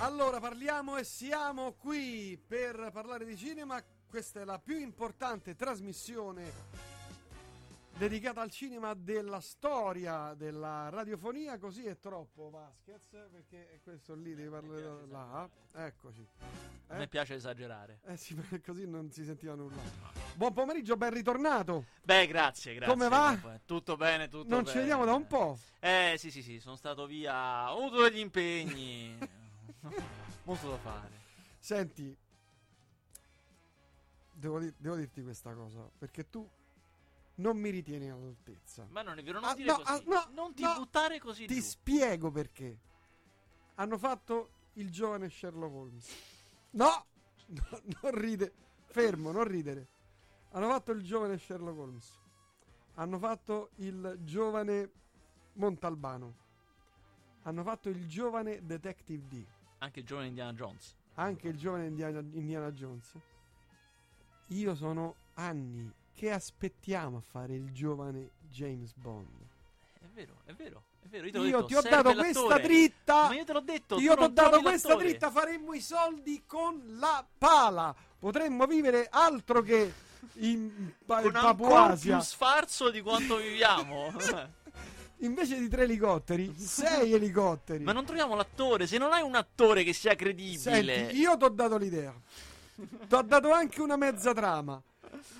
Allora parliamo e siamo qui per parlare di cinema. Questa è la più importante trasmissione dedicata al cinema della storia della radiofonia. Così è troppo Vasquez, perché è questo lì devi parlare da là. Eccoci. A me Eh? piace esagerare. Eh sì, perché così non si sentiva nulla. Buon pomeriggio, ben ritornato. Beh, grazie, grazie. Come va? Tutto bene, tutto non bene. ci vediamo da un po'. Eh, sì, sì, sì, sono stato via. Ho avuto degli impegni. Molto da fare. Senti, devo, di- devo dirti questa cosa, perché tu non mi ritieni all'altezza. Ma non è vero, non Ah, dire no, così. ah, no, non ti no. buttare così Ti giù. spiego perché. Hanno fatto il giovane Sherlock Holmes. No, no, non ride. Fermo, non ridere. Hanno fatto il giovane Sherlock Holmes. Hanno fatto il giovane Montalbano. Hanno fatto il giovane Detective D. Anche il giovane Indiana Jones. Anche il giovane Indiana, Indiana Jones. Io sono anni che aspettiamo a fare il giovane James Bond. È vero, è vero, è vero. Io, Io detto, ti ho dato l'attore. questa dritta. Ma io te l'ho detto. Io ti ho dato questa l'attore. dritta, faremmo i soldi con la pala. Potremmo vivere altro che in pa- Con ancora Papuasia. più sfarzo di quanto viviamo. Invece di tre elicotteri, sei elicotteri. Ma non troviamo l'attore. Se non hai un attore che sia credibile. Senti, io ti ho dato l'idea. Ti ho dato anche una mezza trama.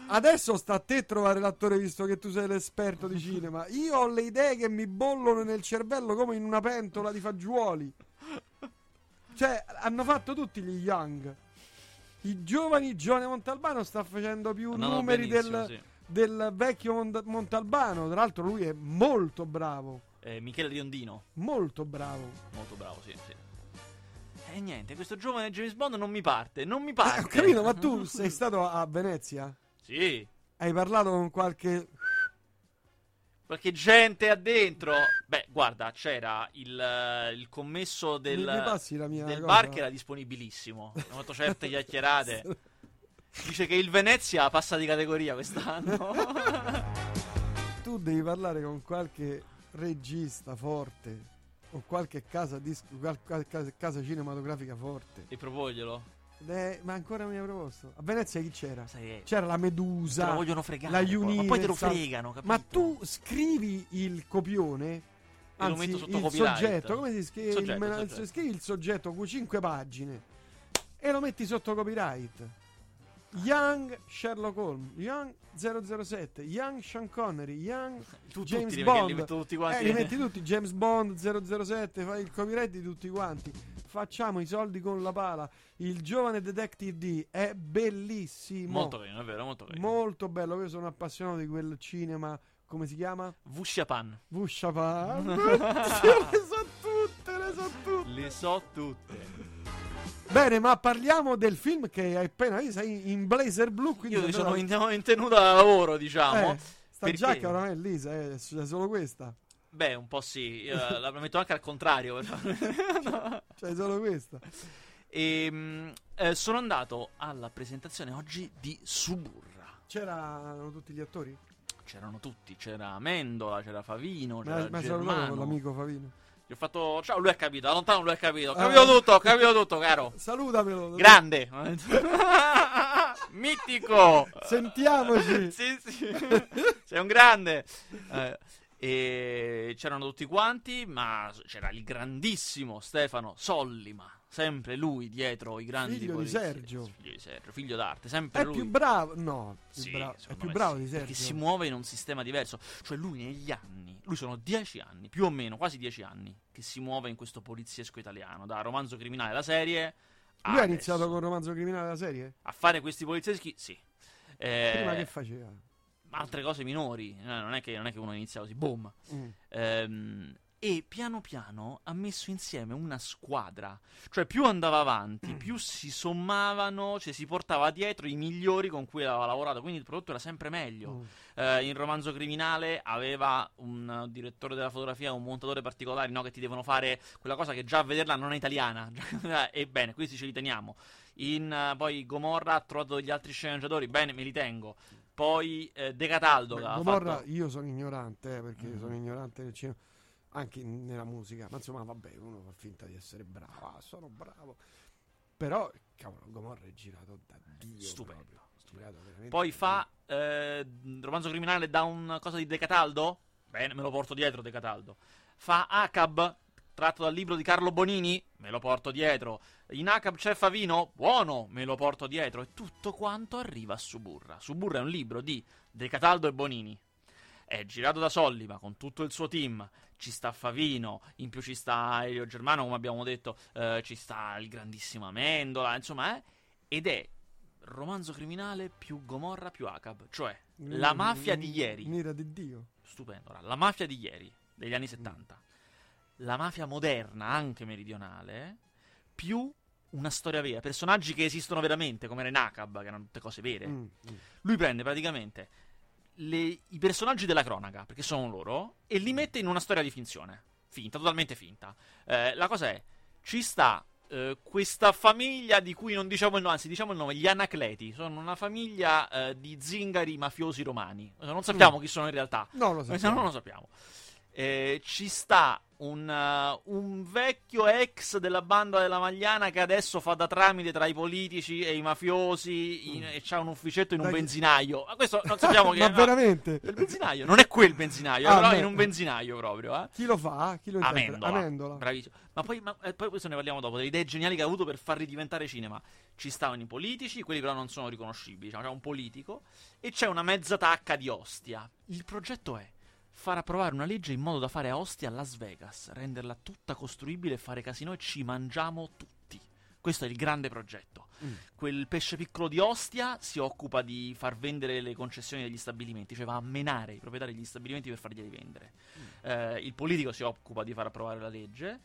Adesso sta a te trovare l'attore visto che tu sei l'esperto di cinema. Io ho le idee che mi bollono nel cervello come in una pentola di fagioli. Cioè, hanno fatto tutti gli young. I giovani, Giovanni Montalbano sta facendo più Andando numeri del, sì. Del vecchio Mont- Montalbano. Tra l'altro lui è molto bravo. Eh, Michele Riondino. Molto bravo. Molto bravo, sì, sì. E niente, questo giovane James Bond non mi parte, non mi Eh, parte. ho capito, ma tu sei stato a Venezia? Sì, Hai parlato con qualche qualche gente ha dentro. Beh, guarda, c'era il, eh, il commesso del, Mi- mi del bar che era disponibilissimo. Abbiamo fatto certe chiacchierate. Dice che il Venezia passa di categoria quest'anno. tu devi parlare con qualche regista forte o qualche casa, dis- qual- qual- casa, casa cinematografica forte. e propoglielo. Eh, ma ancora mi ha proposto. A Venezia chi c'era? Sai C'era la te lo Medusa. vogliono fregare. la poi, ma poi te lo fregano, capito? Ma tu scrivi il copione. lo Anzi, metto sotto il copyright. soggetto, come si scrive? Soggetto, il soggetto. Scrivi il soggetto con 5 pagine e lo metti sotto copyright. Young Sherlock Holmes, Young 007, Young Sean Connery, Young Tu James tutti li, Bond. li metto tutti Eh, quanti. li metti tutti, James Bond 007, fai il copyright di tutti quanti. Facciamo i soldi con la pala. Il giovane Detective D è bellissimo. Molto carino, è vero, molto carino. Molto bello. Io sono appassionato di quel cinema. Come si chiama? Vusciapan. Vushapa. le so tutte, le so tutte. Le so tutte. Bene, ma parliamo del film che hai appena visto. Sei in blazer blu. Quindi Io sei sono in, in tenuta da lavoro, diciamo. Eh, sta perché- giacca oramai è lisa, è solo questa. Beh, un po' sì. Io la metto anche al contrario. per fare- Cioè, solo questa. Ehm, eh, sono andato alla presentazione oggi di Suburra. C'erano tutti gli attori? C'erano tutti, c'era Mendola, c'era Favino, Ma c'era salutato con Germano. l'amico Favino. Gli ho fatto ciao, lui ha capito, da lontano lui ha capito. Ho Ah. capito tutto, ho capito tutto, caro. Salutamelo. Grande. Mitico. Sentiamoci. sì, sì. Sei un grande. Eh, e c'erano tutti quanti, ma c'era il grandissimo Stefano Sollima. Sempre lui dietro i grandi Figlio di. Sergio. Figlio di Sergio, figlio d'arte, sempre È lui. più bravo. No, più Sì, bravo- è più bravo sì, di Sergio. Perché si muove in un sistema diverso. Cioè lui negli anni, lui sono dieci anni, più o meno, quasi dieci anni, che si muove in questo poliziesco italiano. Da romanzo criminale la serie... Lui ha iniziato con romanzo criminale della serie? A fare questi polizieschi, sì. Eh, Prima che faceva? altre cose minori, eh, non, è che, non è che uno inizia così, boom. Mm. Ehm, e piano piano ha messo insieme una squadra, cioè più andava avanti, più si sommavano, cioè si portava dietro i migliori con cui aveva lavorato, quindi il prodotto era sempre meglio. Mm. Eh, in romanzo criminale aveva un direttore della fotografia, un montatore particolare, no, che ti devono fare quella cosa che già a vederla non è italiana. Ebbene, questi ce li teniamo. In eh, poi Gomorra ha trovato degli altri sceneggiatori, bene, me li tengo. Poi eh, De Cataldo Beh, Gomorra, fatto- io sono ignorante, eh, perché Mm. sono ignorante del cinema. Anche in- nella musica. Ma insomma, vabbè, uno fa finta di essere bravo. Ah, sono bravo. Però, cavolo, Gomorra è girato da Dio. Stupendo, proprio. stupendo. Poi fa eh, romanzo criminale da un cosa di De Cataldo? Bene, me lo porto dietro De Cataldo. Fa Acab, tratto dal libro di Carlo Bonini? Me lo porto dietro. In Acab c'è Favino? Buono, me lo porto dietro. E tutto quanto arriva a Suburra. Suburra è un libro di De Cataldo e Bonini. È girato da Sollima con tutto il suo team. Ci sta Favino, in più ci sta Elio Germano, come abbiamo detto, eh, ci sta il grandissimo Amendola, insomma, eh, ed è romanzo criminale più Gomorra più Acab, cioè Dio. la mafia di ieri. Un'ira di Dio. Stupendo, la mafia di ieri, degli anni 70. La mafia moderna, anche meridionale, più una storia vera, personaggi che esistono veramente, come era in Acab, che erano tutte cose vere. Mm, mm. Lui prende praticamente le- i personaggi della cronaca, perché sono loro, e li mette in una storia di finzione. Finta, totalmente finta. Eh, la cosa è, ci sta eh, questa famiglia di cui non diciamo il nome, anzi diciamo il nome, gli Anacleti. Sono una famiglia eh, di zingari mafiosi romani. Non sappiamo chi sono in realtà. No, lo so. Non lo sappiamo. Eh, ci sta un, uh, un vecchio ex della banda della Magliana che adesso fa da tramite tra i politici e i mafiosi in- e c'ha un ufficetto in un Dai. benzinaio. Ma questo non sappiamo che Ma no, veramente? il benzinaio, non è quel benzinaio, Ah, però beh. in un benzinaio proprio, eh. Chi lo fa? Chi lo? Amendola. Amendola. Bravissimo. Ma poi, ma, eh, poi questo ne parliamo dopo, delle idee geniali che ha avuto per farli diventare cinema. Ci stavano i politici, quelli però non sono riconoscibili, diciamo, c'è un politico e c'è una mezza tacca di Ostia. Il progetto è far approvare una legge in modo da fare a Ostia Las Vegas, renderla tutta costruibile e fare casino e ci mangiamo tutti. Questo è il grande progetto. Mm. Quel pesce piccolo di Ostia si occupa di far vendere le concessioni degli stabilimenti, cioè va a menare i proprietari degli stabilimenti per farglieli vendere. Eh, il politico si occupa di far approvare la legge.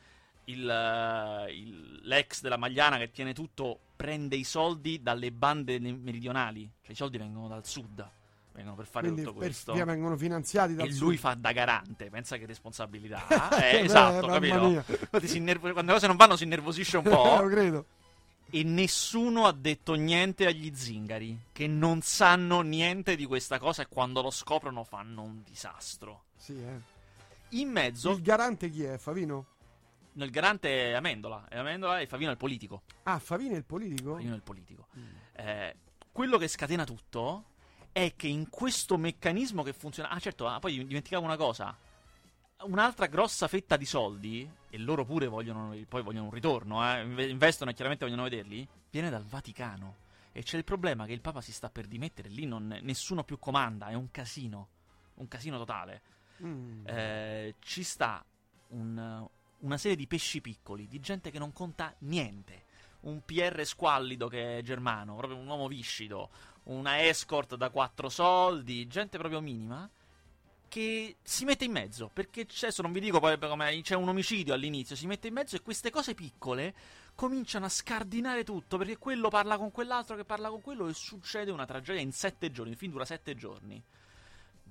Il, eh, il- l'ex della Magliana che tiene tutto prende i soldi dalle bande meridionali, cioè i soldi vengono dal sud, vengono per fare Quindi tutto per questo. via vengono finanziati dal E lui fa da garante, pensa che responsabilità. Eh, Eh, esatto, mamma capito? Infatti si innervo- quando le cose non vanno si innervosisce un lo po'. credo. e nessuno ha detto niente agli zingari, che non sanno niente di questa cosa e quando lo scoprono fanno un disastro. Sì, eh. In mezzo, Il garante chi è? Favino? nel garante è Amendola, è Amendola e Favino è il politico. Ah, Favino è il politico? Favino è il politico. Mm. Eh, quello che scatena tutto è che in questo meccanismo che funziona. Ah, certo, ah, poi dimenticavo una cosa. Un'altra grossa fetta di soldi, e loro pure vogliono, poi vogliono un ritorno, eh, inve- investono e chiaramente vogliono vederli, viene dal Vaticano. E c'è il problema che il Papa si sta per dimettere, lì non- nessuno più comanda, è un casino. Un casino totale. Mm. Eh, ci sta un- una serie di pesci piccoli, di gente che non conta niente. Un PR squallido che è germano, proprio un uomo viscido, una escort da quattro soldi, gente proprio minima, che si mette in mezzo. Perché c'è, adesso non vi dico poi come c'è un omicidio all'inizio, si mette in mezzo e queste cose piccole cominciano a scardinare tutto, perché quello parla con quell'altro che parla con quello e succede una tragedia in sette giorni, il film dura sette giorni.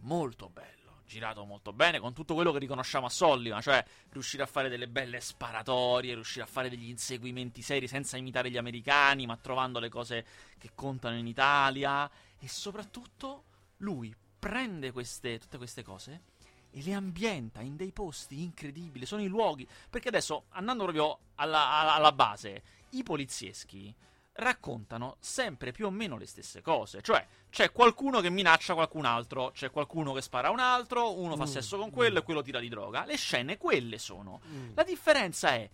Molto bello girato molto bene con tutto quello che riconosciamo a Sullivan, cioè riuscire a fare delle belle sparatorie, riuscire a fare degli inseguimenti seri senza imitare gli americani, ma trovando le cose che contano in Italia. E soprattutto lui prende queste, tutte queste cose e le ambienta in dei posti incredibili, sono i luoghi, perché adesso andando proprio alla- alla base, i polizieschi raccontano sempre più o meno le stesse cose. Cioè, c'è qualcuno che minaccia qualcun altro, c'è qualcuno che spara a un altro, uno fa Mm, sesso con quello e quello tira di droga. Le scene quelle sono. Mm. La differenza è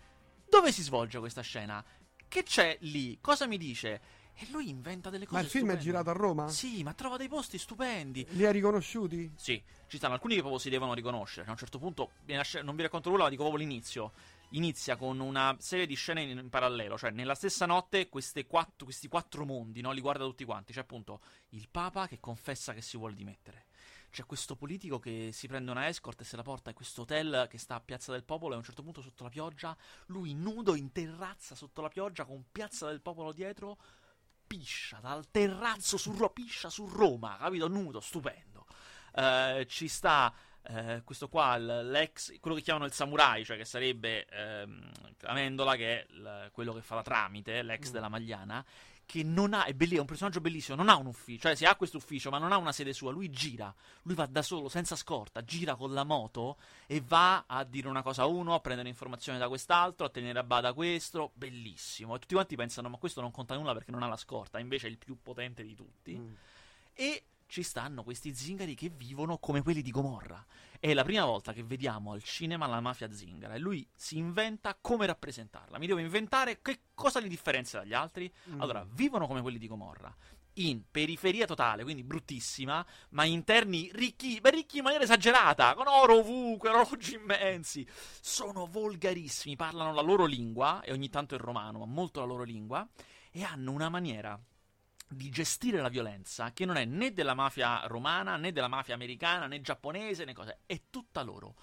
dove si svolge questa scena? Che c'è lì? Cosa mi dice? E lui inventa delle cose Ma il film è stupende. girato a Roma? Sì, ma trova dei posti stupendi. Li ha riconosciuti? Sì, ci stanno alcuni che proprio si devono riconoscere. A un certo punto, non vi racconto nulla, ma dico proprio l'inizio. Inizia con una serie di scene in, in parallelo, cioè nella stessa notte quattro- questi quattro mondi, no? Li guarda tutti quanti. C'è appunto il Papa che confessa che si vuole dimettere. C'è questo politico che si prende una escort e se la porta a questo hotel che sta a Piazza del Popolo e a un certo punto sotto la pioggia, lui nudo in terrazza sotto la pioggia con Piazza del Popolo dietro, piscia dal terrazzo su, piscia su Roma, capito? Nudo, stupendo. Eh, ci sta eh, questo qua, l'ex, quello che chiamano il samurai, cioè che sarebbe ehm, Amendola, che è l- quello che fa la tramite, l'ex Mm. della Magliana, che non ha, è, belli- è un personaggio bellissimo, non ha un ufficio, cioè si ha questo ufficio, ma non ha una sede sua, lui gira, lui va da solo, senza scorta, gira con la moto e va a dire una cosa a uno, a prendere informazioni da quest'altro, a tenere a bada questo, bellissimo. E tutti quanti pensano, ma questo non conta nulla perché non ha la scorta, invece è il più potente di tutti. Mm. E ci stanno questi zingari che vivono come quelli di Gomorra. È la prima volta che vediamo al cinema la mafia zingara e lui si inventa come rappresentarla. Mi devo inventare che cosa li differenzia dagli altri. Mm. Allora, vivono come quelli di Gomorra. In periferia totale, quindi bruttissima, ma interni ricchi, beh, ricchi in maniera esagerata, con oro ovunque, orologi immensi. Sono volgarissimi, parlano la loro lingua, e ogni tanto il romano, ma molto la loro lingua, e hanno una maniera di gestire la violenza che non è né della mafia romana, né della mafia americana, né giapponese, né cose, è tutta loro.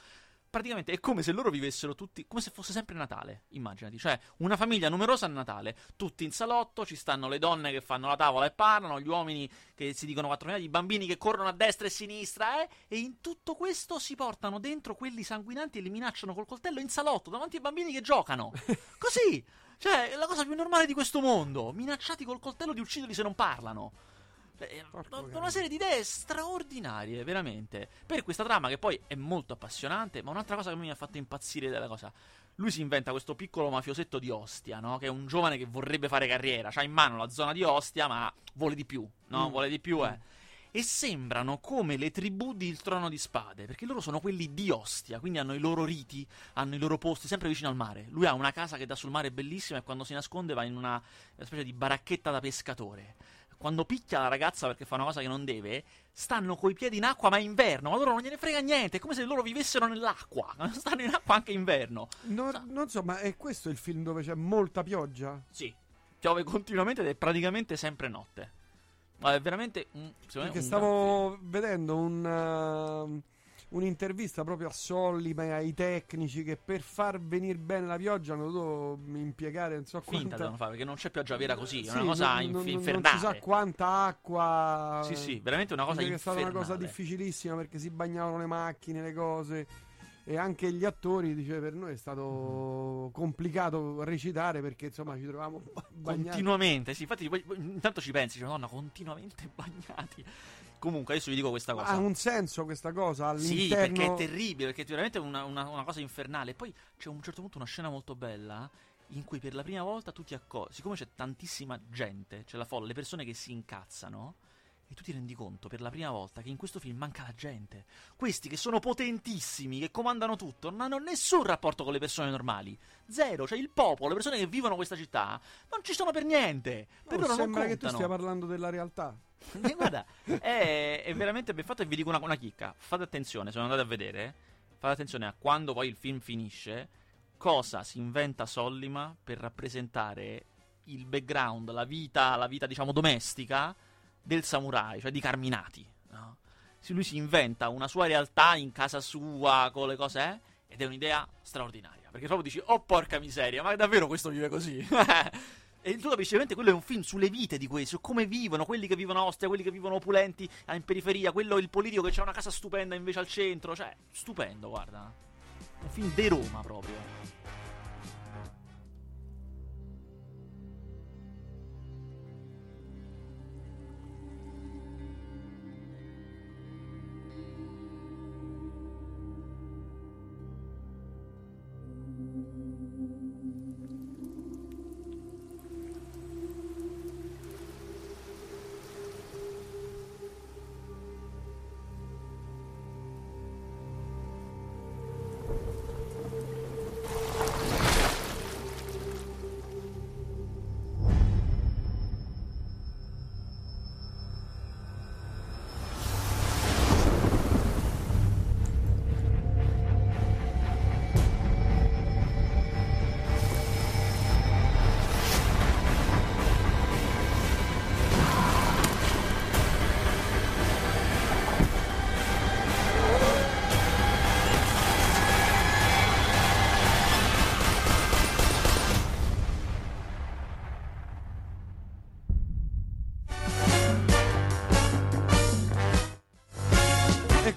Praticamente è come se loro vivessero tutti, come se fosse sempre Natale, immaginati, cioè una famiglia numerosa a Natale, tutti in salotto, ci stanno le donne che fanno la tavola e parlano, gli uomini che si dicono quattro minuti, i bambini che corrono a destra e a sinistra, eh, e in tutto questo si portano dentro quelli sanguinanti e li minacciano col coltello in salotto, davanti ai bambini che giocano. Così! Cioè, è la cosa più normale di questo mondo. Minacciati col coltello di ucciderli se non parlano. Cioè, una serie di idee straordinarie, veramente. Per questa trama che poi è molto appassionante, ma un'altra cosa che mi ha fatto impazzire della cosa. Lui si inventa questo piccolo mafiosetto di Ostia, no? Che è un giovane che vorrebbe fare carriera. Ha in mano la zona di Ostia, ma vuole di più, no? Mm. Vuole di più, eh. E sembrano come le tribù di Il Trono di Spade, perché loro sono quelli di Ostia, quindi hanno i loro riti, hanno i loro posti, sempre vicino al mare. Lui ha una casa che dà sul mare bellissima e quando si nasconde va in una, una specie di baracchetta da pescatore. Quando picchia la ragazza perché fa una cosa che non deve, stanno coi piedi in acqua, ma è inverno, ma loro non gliene frega niente, è come se loro vivessero nell'acqua, stanno in acqua anche inverno. Non, Sa- non so, ma è questo il film dove c'è molta pioggia? Sì, piove continuamente ed è praticamente sempre notte. Ma è veramente un, Perché un gran film. stavo vedendo un, uh, un'intervista proprio a Sollima e ai tecnici che per far venire bene la pioggia hanno dovuto impiegare non so finta quanta... devono fare perché non c'è pioggia vera così, è Sì, una cosa non, inf- non- non infernale. si sa quanta acqua. Sì, sì, veramente una cosa che è stata infernale. una cosa difficilissima perché si bagnavano le macchine, le cose. E anche gli attori, dice, per noi è stato complicato recitare perché insomma ci trovavamo bagnati. Continuamente, sì, infatti intanto ci pensi, dici, madonna, continuamente bagnati. Comunque, adesso vi dico questa cosa. Ha un senso questa cosa Sì, all'interno. perché è terribile, perché è veramente una, una- una cosa infernale. Poi c'è a un certo punto una scena molto bella in cui per la prima volta tu ti accorgi, siccome c'è tantissima gente, c'è la folla, le persone che si incazzano, e tu ti rendi conto per la prima volta che in questo film manca la gente. Questi che sono potentissimi, che comandano tutto, non hanno nessun rapporto con le persone normali. Zero, cioè il popolo, le persone che vivono questa città, non ci sono per niente. Per Oh, non sembra che tu stia parlando della realtà. Eh, guarda, è, è veramente ben fatto e vi dico una, una chicca. Fate attenzione, se non andate a vedere, fate attenzione a quando poi il film finisce, cosa si inventa Sollima per rappresentare il background, la vita, la vita diciamo domestica del samurai, cioè di Carminati. no? Lui si inventa una sua realtà in casa sua, con le cose, eh, ed è un'idea straordinaria. Perché proprio dici, oh porca miseria, ma davvero questo vive così? E tu capisci, veramente quello è un film sulle vite di questi, su come vivono, quelli che vivono a Ostia, quelli che vivono opulenti ah, in periferia, quello il politico che ha una casa stupenda invece al centro, cioè, stupendo, guarda. Un film de Roma proprio.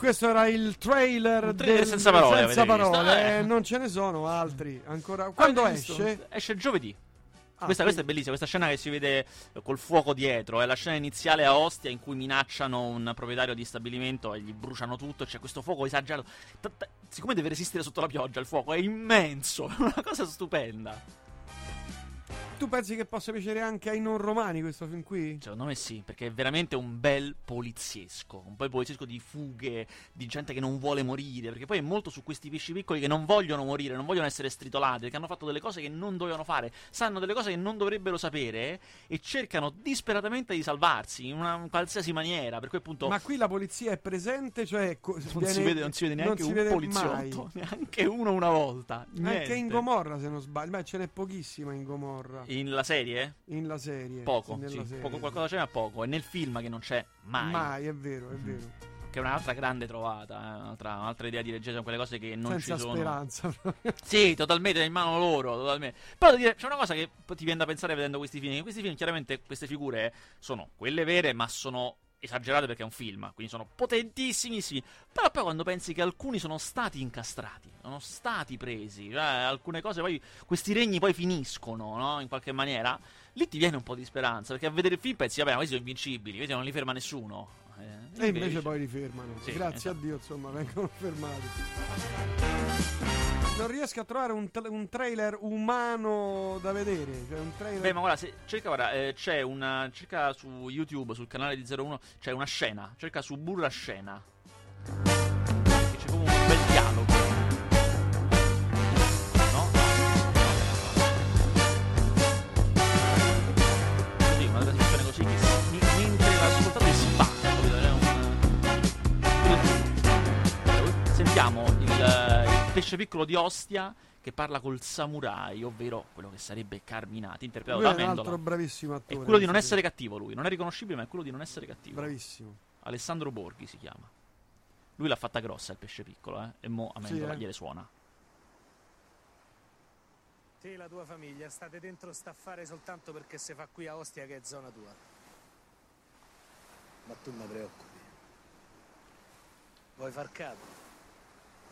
Questo era il trailer, trailer del- senza parole, senza parole. eh. Eh, non ce ne sono altri ancora. Quando visto? esce? Esce giovedì. Ah, questa, questa è bellissima, questa scena che si vede col fuoco dietro, è la scena iniziale a Ostia in cui minacciano un proprietario di stabilimento e gli bruciano tutto, c'è questo fuoco esagerato. Siccome deve resistere sotto la pioggia il fuoco, è immenso, è una cosa stupenda. Tu pensi che possa piacere anche ai non romani questo film qui? Secondo me sì, perché è veramente un bel poliziesco, un bel poliziesco di fughe, di gente che non vuole morire, perché poi è molto su questi pesci piccoli che non vogliono morire, non vogliono essere stritolati, che hanno fatto delle cose che non dovevano fare, sanno delle cose che non dovrebbero sapere e cercano disperatamente di salvarsi in una in qualsiasi maniera, per cui appunto Ma qui la polizia è presente, cioè co- non, viene- si vede, non si vede neanche si un vede poliziotto, mai. neanche uno una volta. Anche niente. in Gomorra, se non sbaglio. Beh, ce n'è pochissima in Gomorra. In la serie? In la serie. Poco, nella sì, serie. poco, qualcosa c'è ma poco, e nel film che non c'è mai. Mai, è vero, è Mm. vero. Che è un'altra grande trovata, eh, un'altra, un'altra idea di regia, sono quelle cose che non Senza ci sono. speranza. Sì, totalmente in mano loro, totalmente. Però dire, c'è una cosa che ti viene da pensare vedendo questi film. che Questi film, chiaramente, queste figure sono quelle vere, ma sono esagerate perché è un film, quindi sono potentissimissimi. Però poi quando pensi che alcuni sono stati incastrati, sono stati presi, cioè alcune cose poi, questi regni poi finiscono, no? In qualche maniera, lì ti viene un po' di speranza, perché a vedere il film pensi, vabbè, ma questi sono invincibili, questi non li ferma nessuno. Eh, E invece poi li fermano. Sì, Grazie esatto. a Dio, insomma, vengono fermati. Non riesco a trovare un, tra- un trailer umano da vedere. Cioè un trailer. Beh, ma guarda, se, cerca guarda, eh, c'è una. Cerca su YouTube, sul canale di 01, c'è una scena. Cerca su burra scena. Pesce piccolo di Ostia che parla col samurai, ovvero quello che sarebbe Carminati, interpretato Lui da è un Mendola. altro bravissimo È attore. quello di non sì. essere cattivo lui, non è riconoscibile, ma è quello di non essere cattivo. Bravissimo. Alessandro Borghi si chiama. Lui l'ha fatta grossa il pesce piccolo, eh? E mo a Sì, Mendola eh. gliele suona. Te e la tua famiglia state dentro sta affare soltanto perché si fa qui a Ostia che è zona tua. Ma tu mi preoccupi. Vuoi far capo?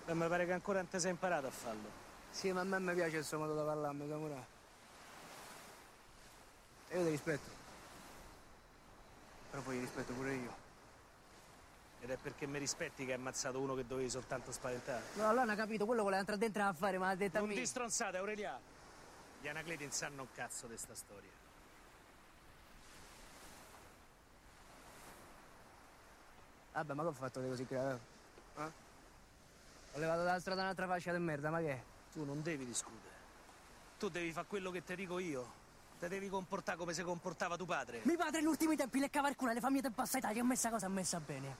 E mi pare che ancora non ti sei imparato a farlo. Sì, ma a me mi piace il suo modo di parlarmi, Samurai. E io ti rispetto. Però poi ti rispetto pure io. Ed è perché mi rispetti che hai ammazzato uno che dovevi soltanto spaventare. No, allora non ha capito, quello voleva entrare dentro a fare, ma ha detto a Non me. ti stronzate, Aurelia! Gli Anacleti non sanno un cazzo di sta storia. Vabbè, ma che ho fatto di così grave? Eh? Ho levato dalla strada un'altra faccia di merda, ma che? è? Tu non devi discutere. Tu devi fare quello che ti dico io. Te devi comportare come si comportava tuo padre. Mi padre negli ultimi tempi le il culo alle famiglie del Bassa Italia, a me sta cosa è messa bene.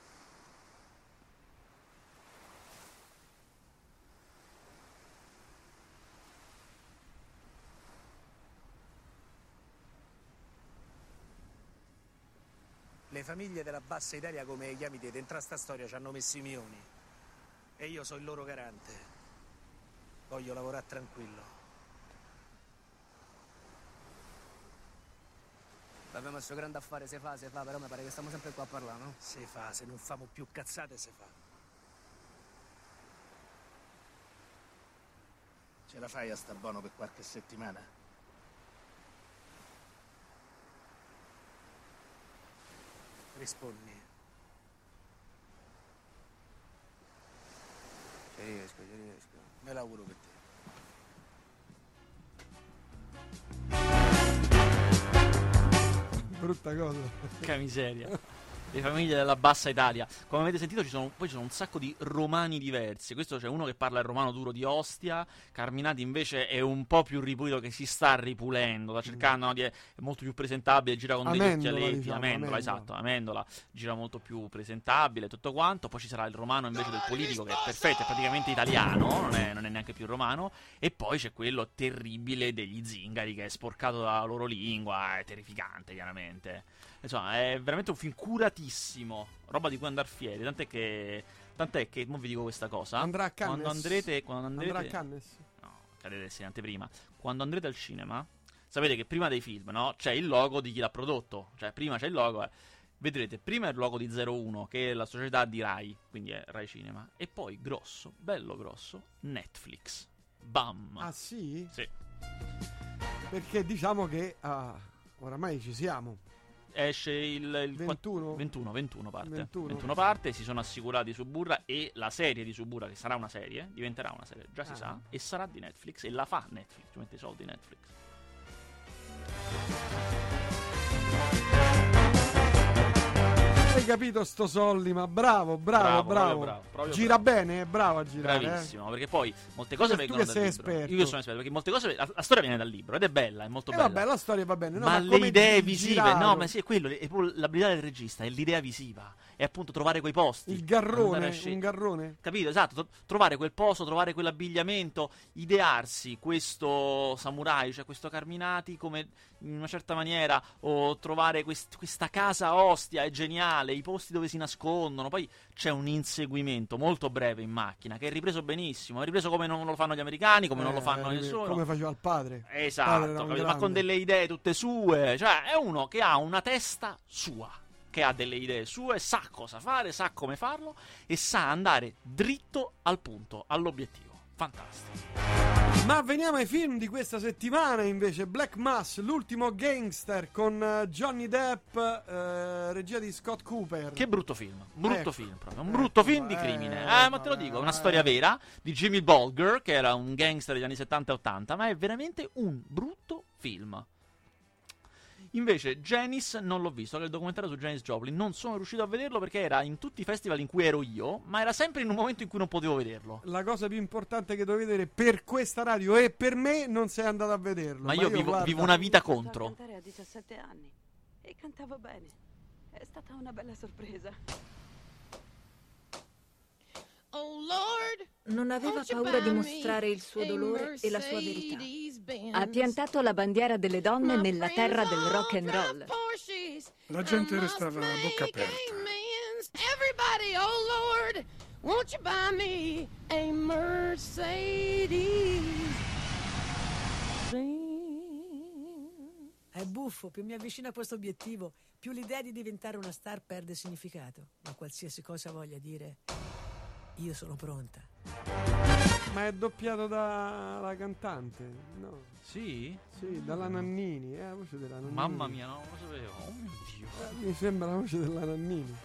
Le famiglie della bassa Italia, come le chiami te, dentro a sta storia ci hanno messo i milioni. E io sono il loro garante. Voglio lavorare tranquillo. Vabbè, ma sto grande affare se fa, se fa, però mi pare che stiamo sempre qua a parlare, no? Se fa, se non famo più cazzate, se fa. Ce la fai a sta buono per qualche settimana? Rispondi. Ci riesco, ci riesco. Me l'auguro per te. Brutta cosa. Che miseria. Le famiglie della bassa Italia. Come avete sentito, ci sono, poi ci sono un sacco di romani diversi. Questo c'è uno che parla il romano duro di Ostia. Carminati invece è un po' più ripulito, che si sta ripulendo. Sta cercando no, di è molto più presentabile. Gira con degli Amendola, occhialetti. diciamo, Amendola, Amendola. esatto. Amendola gira molto più presentabile. Tutto quanto. Poi ci sarà il romano invece del politico, che è perfetto, è praticamente italiano. Non è, non è neanche più romano. E poi c'è quello terribile degli zingari, che è sporcato dalla loro lingua. È terrificante, chiaramente. Insomma, è veramente un film curatissimo. Roba di cui andar fieri. Tant'è che. Tant'è che. Mo vi dico questa cosa. Andrà a Cannes. Quando andrete. Quando andrete Andrà a Cannes. No, cadete essere anteprima. Quando andrete al cinema, sapete che prima dei film, no? C'è il logo di chi l'ha prodotto. Cioè, prima c'è il logo. eh. vedrete prima il logo di 01, che è la società di Rai, quindi è Rai Cinema, e poi grosso, bello grosso, Netflix. Bam! Ah sì? Sì. Perché diciamo che ah, oramai ci siamo. Esce il, il quatt- 21? 21, 21 parte. 21. 21 parte, si sono assicurati Suburra e la serie di Suburra, che sarà una serie, diventerà una serie, già si Ah. sa, e sarà di Netflix, e la fa Netflix, ci mette i soldi Netflix. Hai capito sto Solli, ma bravo, bravo, Bravo, bravo. bravo, proprio Gira bene, è bravo a girare. eh. Bravissimo, perché poi molte cose Tu vengono che dal sei libro. esperto. Io sono esperto, perché molte cose la, la storia viene dal libro ed è bella, è molto E bella. Eh, vabbè, la storia va bene. no, ma, come le idee visive, girato, no, ma sì, è quello, è l'abilità del regista, è l'idea visiva, è appunto trovare quei posti. Il garrone, un garrone. Capito? Esatto, tro- trovare quel posto, trovare quell'abbigliamento, idearsi questo samurai, cioè questo Carminati come in una certa maniera, o trovare quest- questa casa ostia, è geniale, i posti dove si nascondono, poi c'è un inseguimento molto breve in macchina che è ripreso benissimo, è ripreso come non lo fanno gli americani, come non lo Eh, fanno eh, nessuno. Come faceva il padre. Padre Esatto, era un capito? ma con delle idee tutte sue. Cioè, è uno che ha una testa sua, che ha delle idee sue, sa cosa fare, sa come farlo e sa andare dritto al punto, all'obiettivo. Fantastico. Ma veniamo ai film di questa settimana invece. Black Mass, l'ultimo gangster con eh, Johnny Depp, eh, regia di Scott Cooper. Che brutto film, brutto Ecco. film proprio, un Ecco, brutto film di eh, crimine. Eh, ma te lo dico, è una storia vera di Jimmy Bulger, che era un gangster degli anni 70 e 80, ma è veramente un brutto film. Invece Janice non l'ho visto, che il documentario su Janice Joplin, non sono riuscito a vederlo perché era in tutti i festival in cui ero io, ma era sempre in un momento in cui non potevo vederlo. La cosa più importante che devo vedere per questa radio e per me non sei andato a vederlo. Ma io vivo, guarda, vivo una vita contro. a cantare a 17 anni e cantavo bene. È stata una bella sorpresa. Oh Lord, Non aveva won't you paura di buy mostrare me il suo a dolore e la sua verità. Ha piantato la bandiera delle donne nella terra del rock and roll. La gente restava a bocca aperta. Everybody, oh Lord, won't you buy me a Mercedes? È buffo, più mi avvicino a questo obiettivo, più l'idea di diventare una star perde significato. Ma qualsiasi cosa voglia dire, io sono pronta. Ma è doppiato dalla cantante? No. Sì? Sì, dalla Nannini. Eh, la voce della Nannini. Mamma mia, no, non lo sapevo. Oh mio Dio. Eh, mi sembra la voce della Nannini.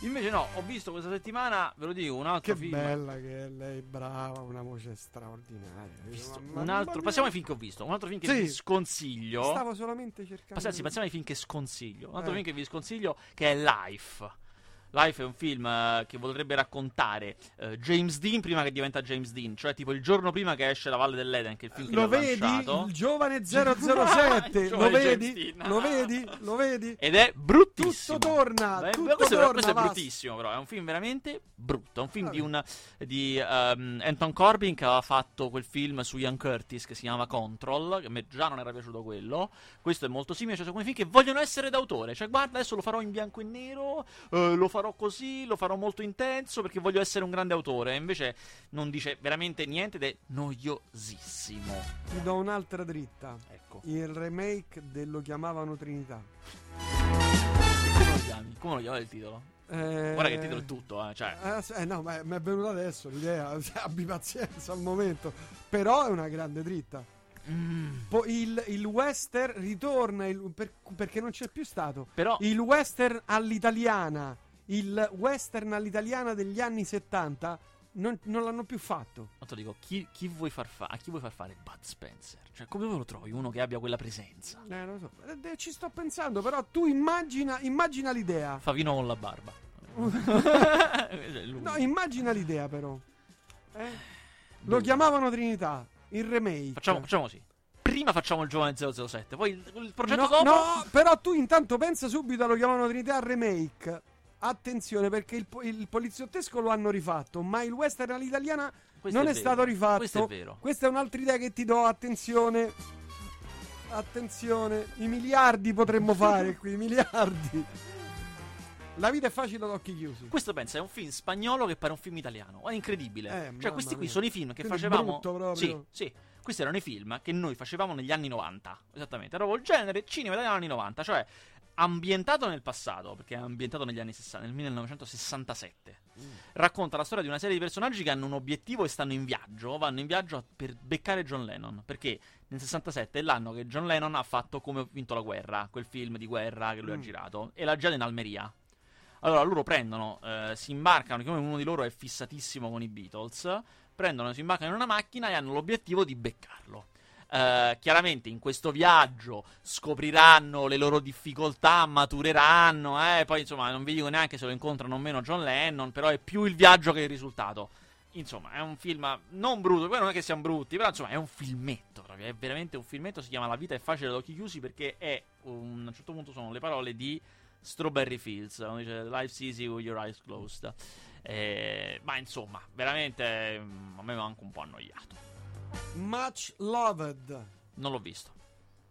Invece no, ho visto questa settimana, ve lo dico, un altro Che film. bella che è lei, brava, una voce straordinaria. Visto Mamma un altro, passiamo ai film che ho visto. Un altro film che Sì. vi sconsiglio. Stavo solamente cercando. Passiamo, sì, passiamo ai film che sconsiglio. Un altro Eh. film che vi sconsiglio che è Life. Life è un film eh, che vorrebbe raccontare eh, James Dean prima che diventa James Dean, cioè tipo il giorno prima che esce La Valle dell'Eden, che è il film che Lo vedi? lanciato. Il giovane 007. Il lo vedi? Lo vedi? Lo vedi? Ed è bruttissimo. Tutto torna, Beh, tutto questo, torna, questo è bruttissimo, però. È un film veramente brutto. È un film Vabbè. di, un, di ehm, Anton Corbin che aveva fatto quel film su Ian Curtis che si chiamava Control. Che a me già non era piaciuto quello. Questo è molto simile. Cioè, sono quei film che vogliono essere d'autore. Cioè, guarda, adesso lo farò in bianco e nero. eh, lo farò così. Lo farò molto intenso perché voglio essere un grande autore. Invece non dice veramente niente ed è noiosissimo. Ti do un'altra dritta. Ecco. Il remake del Lo chiamavano Trinità. Come lo chiami? Come lo chiami il titolo? Eh, Guarda che titolo è tutto, eh. Cioè, Eh, sì, eh, no, ma mi è venuta adesso l'idea. Abbi pazienza al momento. Però è una grande dritta. mm, Poi il, il western ritorna il- per- perché non c'è più stato. però. Il western all'italiana, il western all'italiana degli anni 70 non, non l'hanno più fatto. Ma te dico, chi, chi vuoi far fa- a chi vuoi far fare Bud Spencer? Cioè, come lo trovi uno che abbia quella presenza? Eh, non lo so. Eh, ci sto pensando, però tu immagina, immagina l'idea. Favino con la barba. No, immagina l'idea però. Eh? Lo chiamavano Trinità, il remake. Facciamo, facciamo così. Prima facciamo il giovane 007, poi il, il progetto no, dopo. no, però tu intanto pensa subito lo chiamano Trinità remake. Attenzione perché il, il poliziottesco lo hanno rifatto, ma il western all'italiana Questo non è, vero, stato rifatto. Questo è vero. Questa è un'altra idea che ti do, attenzione. Attenzione, i miliardi potremmo fare qui, i miliardi. La vita è facile ad occhi chiusi. Questo pensa è un film spagnolo che pare un film italiano. È incredibile. Eh, cioè, questi qui mia. sono i film che Quindi facevamo. brutto. Sì, sì. Questi erano i film che noi facevamo negli anni 90. Esattamente. Era proprio il genere cinema italiano anni 90. Cioè, ambientato nel passato, perché è ambientato negli anni 60, nel 1967. Racconta la storia di una serie di personaggi che hanno un obiettivo e stanno in viaggio, vanno in viaggio per beccare John Lennon, perché nel 67 è l'anno che John Lennon ha fatto Come ho vinto la guerra, quel film di guerra che lui Mm. ha girato, e l'ha girato in Almeria. Allora loro prendono, eh, si imbarcano, come uno di loro è fissatissimo con i Beatles, prendono, si imbarcano in una macchina e hanno l'obiettivo di beccarlo. Eh, chiaramente in questo viaggio scopriranno le loro difficoltà, matureranno, eh, poi insomma non vi dico neanche se lo incontrano o meno John Lennon, però è più il viaggio che il risultato. Insomma, è un film non brutto, poi non è che siamo brutti, però insomma è un filmetto proprio, è veramente un filmetto, si chiama La vita è facile ad occhi chiusi perché è, un, a un certo punto sono le parole di Strawberry Fields, quando dice Life's easy with your eyes closed. Eh, ma insomma, veramente mm, a me mi ha anche un po' annoiato. Much Loved. Non l'ho visto.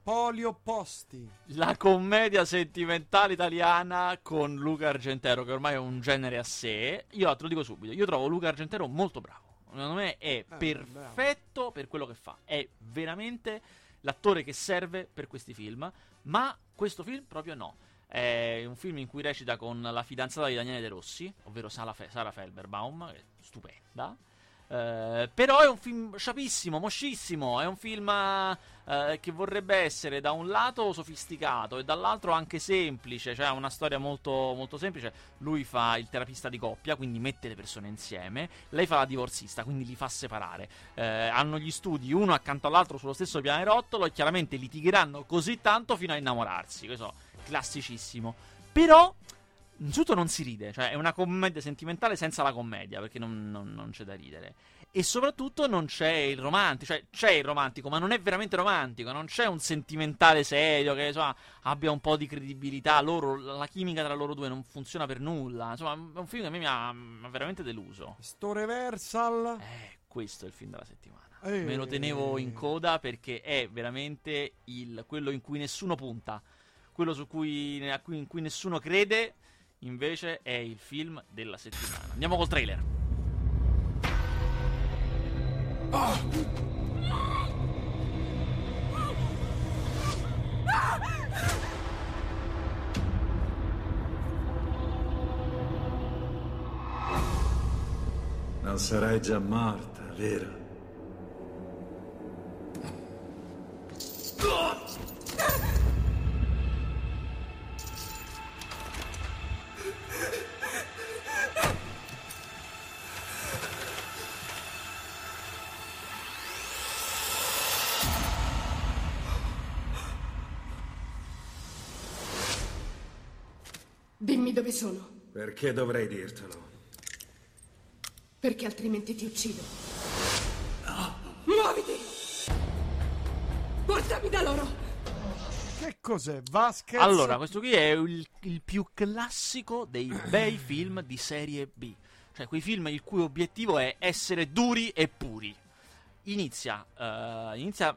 Polio Posti. La commedia sentimentale italiana con Luca Argentero, che ormai è un genere a sé. Io te lo dico subito, io trovo Luca Argentero molto bravo. Secondo me è perfetto per quello che fa. È veramente l'attore che serve per questi film. Ma questo film proprio no. È un film in cui recita con la fidanzata di Daniele De Rossi, ovvero Sara, Fe- Sara Felberbaum, che è stupenda. Eh, però è un film sciapissimo, moscissimo. È un film eh, che vorrebbe essere da un lato sofisticato e dall'altro anche semplice. Cioè, ha una storia molto, molto semplice. Lui fa il terapista di coppia, quindi mette le persone insieme. Lei fa la divorzista, quindi li fa separare. Eh, hanno gli studi uno accanto all'altro sullo stesso pianerottolo e chiaramente litigheranno così tanto fino a innamorarsi. Questo classicissimo. Però. Innanzitutto non si ride, cioè è una commedia sentimentale senza la commedia, perché non, non- non c'è da ridere. E soprattutto non c'è il romantico, cioè c'è il romantico, ma non è veramente romantico, non c'è un sentimentale serio che insomma, abbia un po' di credibilità. Loro, la chimica tra loro due non funziona per nulla. Insomma, è un film che a me mi ha, mi ha veramente deluso. Sto Reversal. Eh, questo è il film della settimana. Eh. Me lo tenevo in coda perché è veramente il- quello in cui nessuno punta, quello su cui- in cui nessuno crede. Invece è il film della settimana. Andiamo col trailer. Non sarai già morta, vero? Dimmi dove sono, Perché dovrei dirtelo? perché altrimenti ti uccido. Muoviti! Portami da loro! Che cos'è? Vasquez? Allora, questo qui è il, il più classico dei bei film di serie B. Cioè, quei film il cui obiettivo è essere duri e puri. Inizia, eh, inizia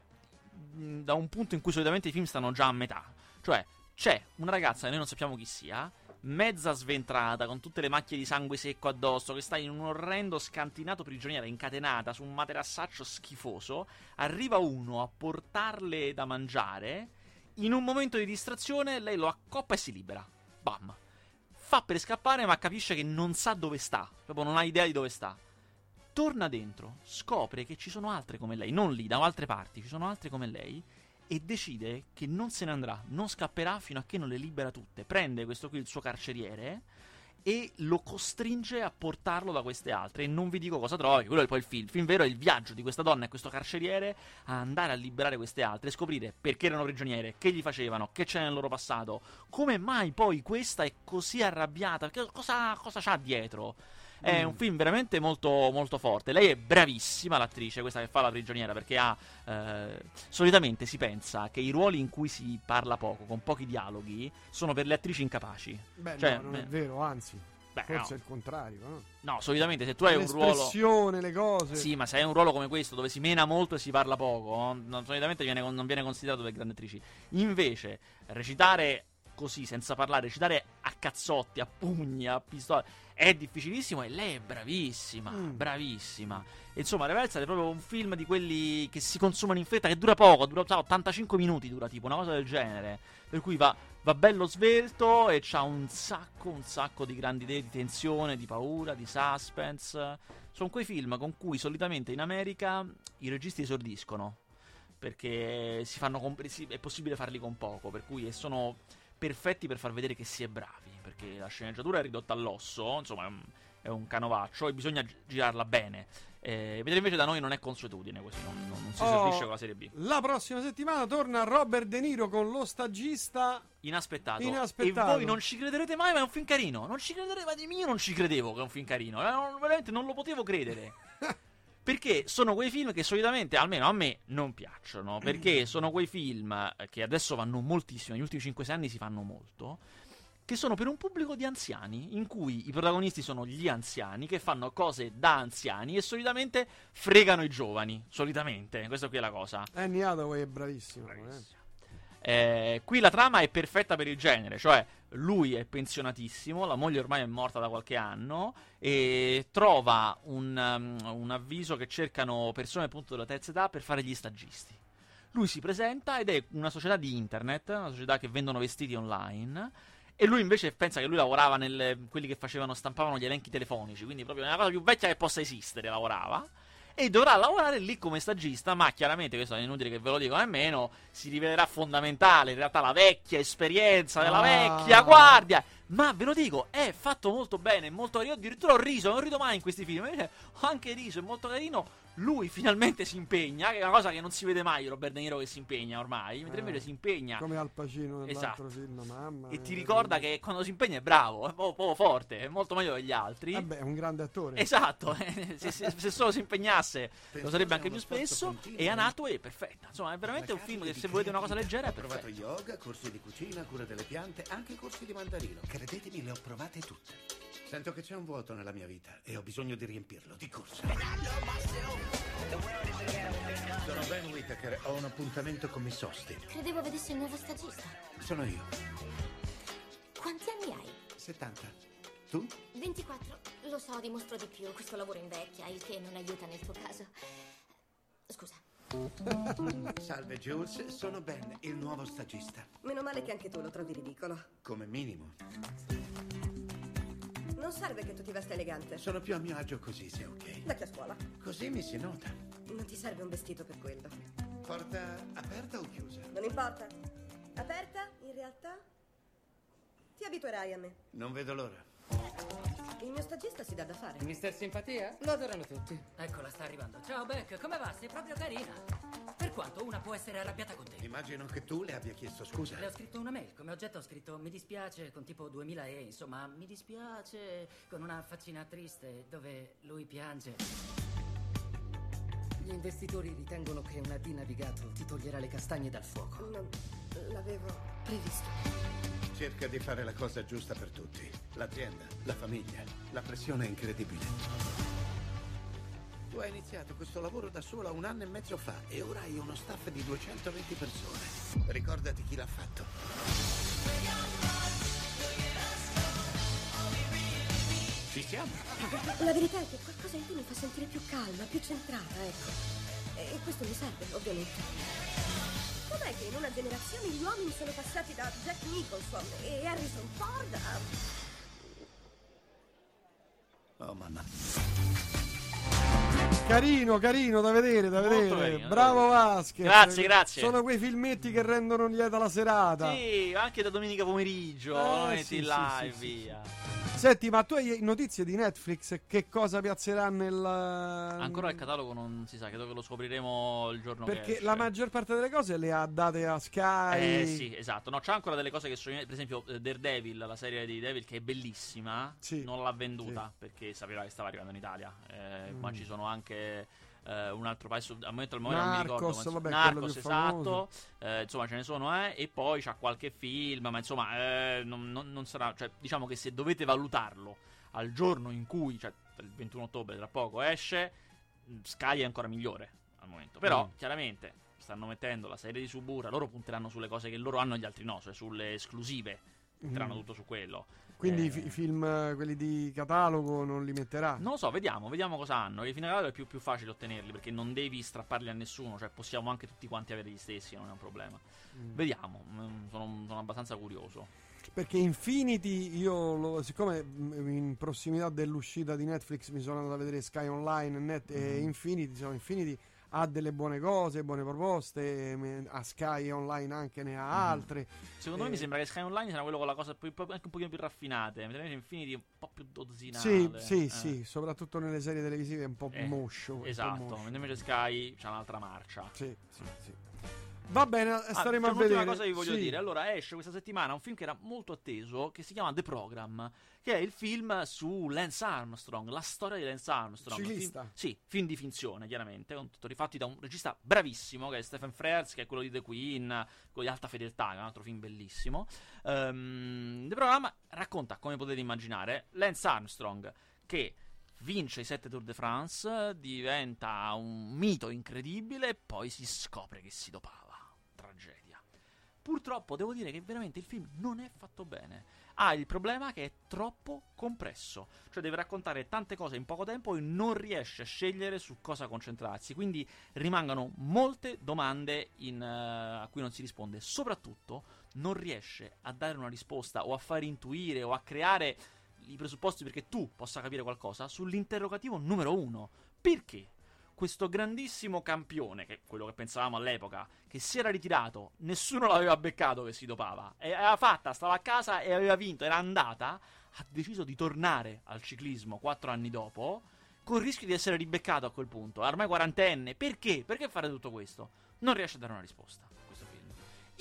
mh, da un punto in cui solitamente i film stanno già a metà. Cioè, c'è una ragazza che noi non sappiamo chi sia, mezza sventrata, con tutte le macchie di sangue secco addosso, che sta in un orrendo scantinato prigioniera, incatenata su un materaszaccio schifoso. Arriva uno a portarle da mangiare. In un momento di distrazione, lei lo accoppa e si libera. Bam. Fa per scappare, ma capisce che non sa dove sta. Proprio non ha idea di dove sta. Torna dentro, scopre che ci sono altre come lei, non lì, da altre parti, ci sono altre come lei. E decide che non se ne andrà, non scapperà fino a che non le libera tutte. Prende questo qui, il suo carceriere, e lo costringe a portarlo da queste altre. E non vi dico cosa trova, che quello è poi il film. Il film vero è il viaggio di questa donna e questo carceriere a andare a liberare queste altre scoprire perché erano prigioniere, che gli facevano, che c'è nel loro passato, come mai poi questa è così arrabbiata, cosa, cosa c'ha dietro. È Mm. un film veramente molto, molto forte. Lei è bravissima, l'attrice, questa che fa la prigioniera, perché ha. eh, solitamente si pensa che i ruoli in cui si parla poco, con pochi dialoghi, sono per le attrici incapaci. Beh, Cioè, no, non è beh, vero, anzi. Beh, forse no. è il contrario. No? No, solitamente se tu hai un ruolo. Le cose. Sì, ma se hai un ruolo come questo dove si mena molto e si parla poco, non, solitamente viene- non viene considerato per grandi attrici. Invece, recitare così, senza parlare, recitare a cazzotti, a pugni, a pistole, è difficilissimo e lei è bravissima, Mm. bravissima. E Insomma, Reversal è proprio un film di quelli che si consumano in fretta, che dura poco, dura sa, 85 minuti, dura tipo, una cosa del genere. Per cui va va bello svelto e c'ha un sacco, un sacco di grandi idee di tensione, di paura, di suspense. Sono quei film con cui solitamente in America i registi esordiscono. Perché si fanno comp- è possibile farli con poco, per cui sono perfetti per far vedere che si è bravi. Perché la sceneggiatura è ridotta all'osso, insomma, è un, canovaccio e bisogna gi- girarla bene. Eh, vedere invece da noi non è consuetudine così, non, non- non si Oh, con la serie B. La prossima settimana torna Robert De Niro con lo stagista. Inaspettato. Inaspettato. E voi non ci crederete mai, ma è un film carino. Non ci crederete, ma io non ci credevo che è un film carino. Eh, veramente non lo potevo credere. Perché sono quei film che solitamente, almeno a me, non piacciono. Perché sono quei film eh, che adesso vanno moltissimo, negli ultimi 5-6 anni si fanno molto. Che sono per un pubblico di anziani, in cui i protagonisti sono gli anziani che fanno cose da anziani e solitamente fregano i giovani. Solitamente, questa qui è la cosa. Annie Hathaway è bravissimo. eh. Eh, qui la trama è perfetta per il genere, cioè lui è pensionatissimo, la moglie ormai è morta da qualche anno e trova un, um, un avviso che cercano persone appunto della terza età per fare gli stagisti. Lui si presenta ed è una società di internet, una società che vendono vestiti online. E lui invece pensa che lui lavorava nel quelli che facevano, stampavano gli elenchi telefonici, quindi proprio nella cosa più vecchia che possa esistere lavorava. E dovrà lavorare lì come stagista, ma chiaramente questo è inutile che ve lo dico nemmeno, si rivelerà fondamentale in realtà la vecchia esperienza della Ah. vecchia guardia. Ma ve lo dico, è fatto molto bene, molto carino. Addirittura ho riso, non rido mai in questi film. Ho anche riso, è molto carino. Lui finalmente si impegna, che è una cosa che non si vede mai Robert De Niro che si impegna ormai. Mentre invece si impegna. Come Al Pacino nell'altro Esatto. film, mamma. E ti ricorda che quando si impegna è bravo, è proprio, proprio forte, è molto meglio degli altri. Vabbè, è un grande attore. Esatto, eh, se, se- se solo si impegnasse lo sarebbe anche più spesso. E Anato è perfetta. Insomma, è veramente un film che se volete una cosa leggera è Ho provato perfetto. yoga, corsi di cucina, cura delle piante, anche corsi di mandarino. Credetemi, le ho provate tutte. Sento che c'è un vuoto nella mia vita e ho bisogno di riempirlo, di corsa. Sono Ben Whittaker, ho un appuntamento con Miss Austin. Credevo vedessi il nuovo stagista. Sono io, Quanti anni hai? 70. Tu? 24. Lo so, dimostro di più. Questo lavoro invecchia, il che non aiuta nel tuo caso. Scusa. Salve Jules, sono Ben, il nuovo stagista. Meno male che anche tu lo trovi ridicolo. Come minimo. Non serve che tu ti vesta elegante. Sono più a mio agio così, se ok. Da che a scuola? Così mi si nota. Non ti serve un vestito per quello. Porta aperta o chiusa? Non importa. Aperta, in realtà? Ti abituerai a me. Non vedo l'ora. Il mio stagista si dà da fare. Mister Simpatia? Lo adorano tutti. Eccola, sta arrivando. Ciao Beck, come va? Sei proprio carina. Per quanto una può essere arrabbiata con te. Immagino che tu le abbia chiesto scusa. Le ho scritto una mail, come oggetto ho scritto mi dispiace con tipo 2000 e insomma mi dispiace con una faccina triste dove lui piange. Gli investitori ritengono che una D navigato ti toglierà le castagne dal fuoco. Non l'avevo previsto. Cerca di fare la cosa giusta per tutti. L'azienda, la famiglia. La pressione è incredibile. Tu hai iniziato questo lavoro da sola un anno e mezzo fa e ora hai uno staff di 220 persone. Ricordati chi l'ha fatto. Ci siamo. La verità è che qualcosa in te mi fa sentire più calma, più centrata, ecco. E questo mi serve, ovviamente. Com'è che in una generazione gli uomini sono passati da Jack Nicholson e Harrison Ford a... Oh mamma. Carino, carino da vedere, da Molto vedere. carino, Bravo. Vasquez. Grazie, grazie. Sono quei filmetti che rendono lieta la serata. Sì, anche da domenica pomeriggio, Eh, sì, sì, là sì, e sì, via. Senti, ma tu hai notizie di Netflix? Che cosa piazzerà nel. Ancora il catalogo non si sa, credo che lo scopriremo il giorno che Perché esce. la maggior parte delle cose le ha date a Sky. Eh sì, esatto. No, c'è ancora delle cose che sono. Per esempio, eh, Daredevil, la serie di Devil, che è bellissima. Non l'ha venduta perché sapeva che stava arrivando in Italia. Eh, Ma Mm. ci sono anche. Eh, un altro paese al momento, al momento non mi ricordo Narcos, ma- vabbè, Narcos esatto. Eh, insomma ce ne sono eh, e poi c'ha qualche film ma insomma eh, non, non- non sarà cioè, diciamo che se dovete valutarlo al giorno in cui cioè il 21 ottobre tra poco esce mh, Sky è ancora migliore al momento però Mm. chiaramente stanno mettendo la serie di Suburra loro punteranno sulle cose che loro hanno e gli altri no cioè sulle esclusive metteranno Mm. tutto su quello. Quindi Eh, i fi- i film, eh, quelli di catalogo, non li metterà. Non lo so, vediamo, vediamo cosa hanno. I film catalogo è più, più facile ottenerli perché non devi strapparli a nessuno, cioè possiamo anche tutti quanti avere gli stessi, non è un problema. Mm. Vediamo, mm, sono, sono abbastanza curioso. Perché Infinity, io lo- siccome mm, in prossimità dell'uscita di Netflix mi sono andato a vedere Sky Online Net, e Mhm. Infinity, insomma, Infinity ha delle buone cose, buone proposte, me- a Sky Online anche ne ha Mhm. altre. Secondo me Eh, mi sembra che Sky Online sarà quello con la cosa più- anche un pochino più raffinate, mentre Infinity è un po' più dozzinale. Sì, sì, eh. sì, soprattutto nelle serie televisive è un po' Eh, moscio. un po' Esatto, moscio. mentre Sky c'ha un'altra marcia. Sì, sì, sì. Va bene, Ah, staremo c'è a vedere. cosa che vi voglio Sì. dire. Allora, esce questa settimana un film che era molto atteso, che si chiama The Program, che è il film su Lance Armstrong, la storia di Lance Armstrong. Ciclista. Film- sì, film di finzione, chiaramente, con tutto rifatti da un regista bravissimo, che è Stephen Frears, che è quello di The Queen, quello di Alta Fedeltà, che è un altro film bellissimo. Ehm, The Program racconta, come potete immaginare, Lance Armstrong, che vince i 7 Tour de France, diventa un mito incredibile e poi si scopre che si dopava. Tragedia. Purtroppo devo dire che veramente il film non è fatto bene. Ha il problema che è troppo compresso, cioè deve raccontare tante cose in poco tempo e non riesce a scegliere su cosa concentrarsi. Quindi rimangono molte domande in, eh, a cui non si risponde. Soprattutto non riesce a dare una risposta o a far intuire o a creare i presupposti perché tu possa capire qualcosa sull'interrogativo numero uno. Perché? Questo grandissimo campione, che è quello che pensavamo all'epoca, che si era ritirato, nessuno l'aveva beccato che si dopava, e aveva fatta, stava a casa e aveva vinto, era andata, ha deciso di tornare al ciclismo quattro anni dopo, con il rischio di essere ribeccato a quel punto, ormai quarantenne. Perché? Perché fare tutto questo? Non riesce a dare una risposta a questo film.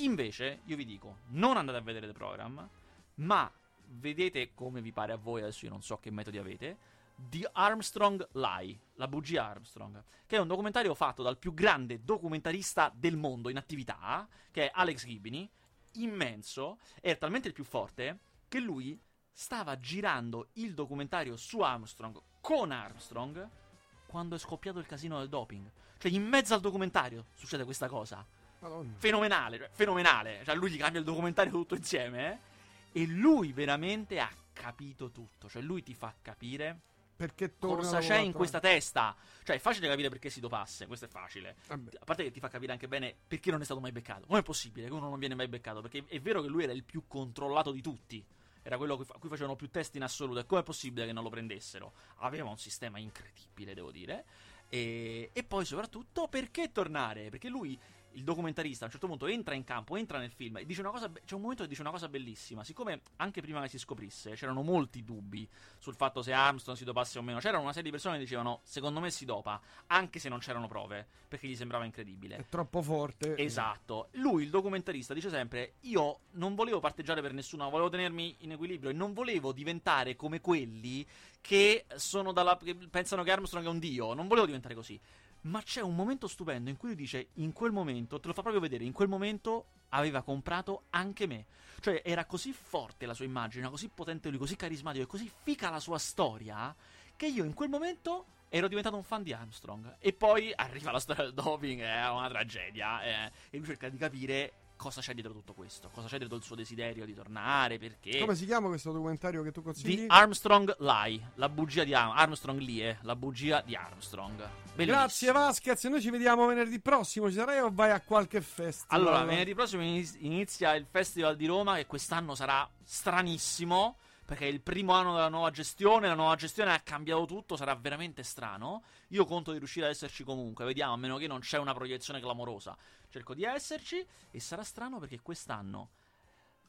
Invece, io vi dico, non andate a vedere The Program, ma vedete come vi pare a voi, adesso io non so che metodi avete, The Armstrong Lie, la bugia Armstrong, che è un documentario fatto dal più grande documentarista del mondo in attività, che è Alex Gibney, immenso, e è talmente il più forte che lui stava girando il documentario su Armstrong con Armstrong quando è scoppiato il casino del doping. Cioè, in mezzo al documentario succede questa cosa. Madonna. Fenomenale, cioè, fenomenale. Cioè, lui gli cambia il documentario tutto insieme, eh? E lui veramente ha capito tutto. Cioè, lui ti fa capire Perché torna cosa c'è in questa testa. Cioè, è facile capire perché si dopasse, questo è facile. Vabbè. A parte che ti fa capire anche bene perché non è stato mai beccato. Com'è possibile che uno non viene mai beccato? Perché è vero che lui era il più controllato di tutti. Era quello a cui facevano più test in assoluto. E com'è possibile che non lo prendessero? Aveva un sistema incredibile, devo dire. E, e poi soprattutto perché tornare? Perché lui, il documentarista, a un certo punto entra in campo, entra nel film e dice una cosa. be- C'è un momento che dice una cosa bellissima. Siccome anche prima che si scoprisse c'erano molti dubbi sul fatto se Armstrong si dopasse o meno, c'erano una serie di persone che dicevano: Secondo me si dopa, anche se non c'erano prove, perché gli sembrava incredibile. È troppo forte. Esatto. Lui, il documentarista, dice sempre: Io non volevo parteggiare per nessuno, volevo tenermi in equilibrio e non volevo diventare come quelli che sono dalla. che pensano che Armstrong è un dio. Non volevo diventare così. Ma c'è un momento stupendo in cui lui dice: In quel momento, te lo fa proprio vedere, in quel momento aveva comprato anche me. Cioè, era così forte la sua immagine, era così potente lui, così carismatico e così fica la sua storia. Che io in quel momento ero diventato un fan di Armstrong. E poi arriva la storia del doping, è una tragedia. eh, e lui cerca di capire cosa c'è dietro tutto questo, cosa c'è dietro il suo desiderio di tornare, perché. Come si chiama questo documentario che tu consigli? Di Armstrong Lie, la bugia di Ar- Armstrong Lie, la bugia di Armstrong. Bellissimo. Grazie Vasquez, noi ci vediamo venerdì prossimo, ci sarai o vai a qualche festival? Allora, venerdì prossimo iniz- inizia il Festival di Roma, che quest'anno sarà stranissimo. Perché è il primo anno della nuova gestione. La nuova gestione ha cambiato tutto. Sarà veramente strano. Io conto di riuscire ad esserci comunque. Vediamo, a meno che non c'è una proiezione clamorosa. Cerco di esserci. E sarà strano perché quest'anno.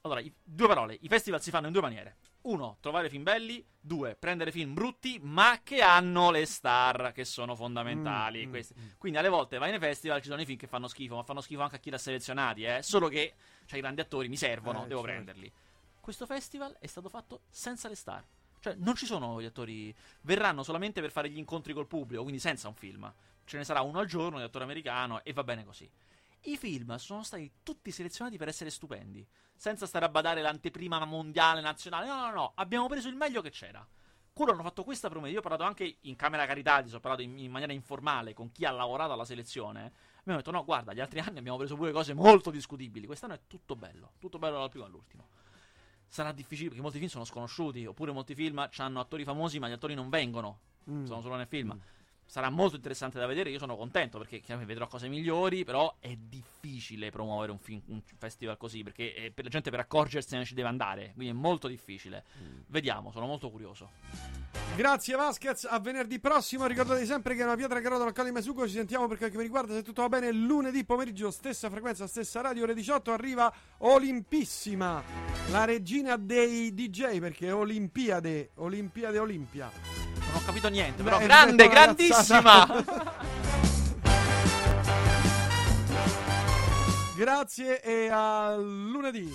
Allora, i- due parole. I festival si fanno in due maniere. Uno, trovare film belli. Due, prendere film brutti, ma che hanno le star, che sono fondamentali. Mm, mm, Questi- Quindi alle volte vai nei festival, ci sono i film che fanno schifo, ma fanno schifo anche a chi li ha selezionati, eh. Solo che, cioè, i grandi attori mi servono, Eh, devo certo. prenderli. Questo festival è stato fatto senza le star. Cioè, non ci sono gli attori. Verranno solamente per fare gli incontri col pubblico, quindi senza un film. Ce ne sarà uno al giorno di attore americano e va bene così. I film sono stati tutti selezionati per essere stupendi, senza stare a badare l'anteprima mondiale, nazionale. No, no, no, abbiamo preso il meglio che c'era. Quello hanno fatto questa promessa. Io ho parlato anche in camera Caritati, ho parlato in, in maniera informale con chi ha lavorato alla selezione. Abbiamo detto: no, guarda, gli altri anni abbiamo preso pure cose molto discutibili. Quest'anno è tutto bello, tutto bello dal primo all'ultimo. Sarà difficile perché molti film sono sconosciuti, oppure molti film hanno attori famosi ma gli attori non vengono, Mm. sono solo nel film. Sarà molto interessante da vedere, io sono contento perché chiaramente vedrò cose migliori, però è difficile promuovere un, film, un festival così perché eh, per la gente per accorgersene ci deve andare, quindi è molto difficile. Vediamo, sono molto curioso. Grazie Vasquez, a venerdì prossimo. Ricordate sempre che è una pietra che rotola al Cali Mesugo. Ci sentiamo per quel che mi riguarda. Se tutto va bene, lunedì pomeriggio, stessa frequenza, stessa radio, ore 18. Arriva Olimpissima, la regina dei DJ. Perché è Olimpiade, Olimpiade, Olimpia. Ho capito niente, Beh, però hai grande, grandissima! Grazie e a lunedì.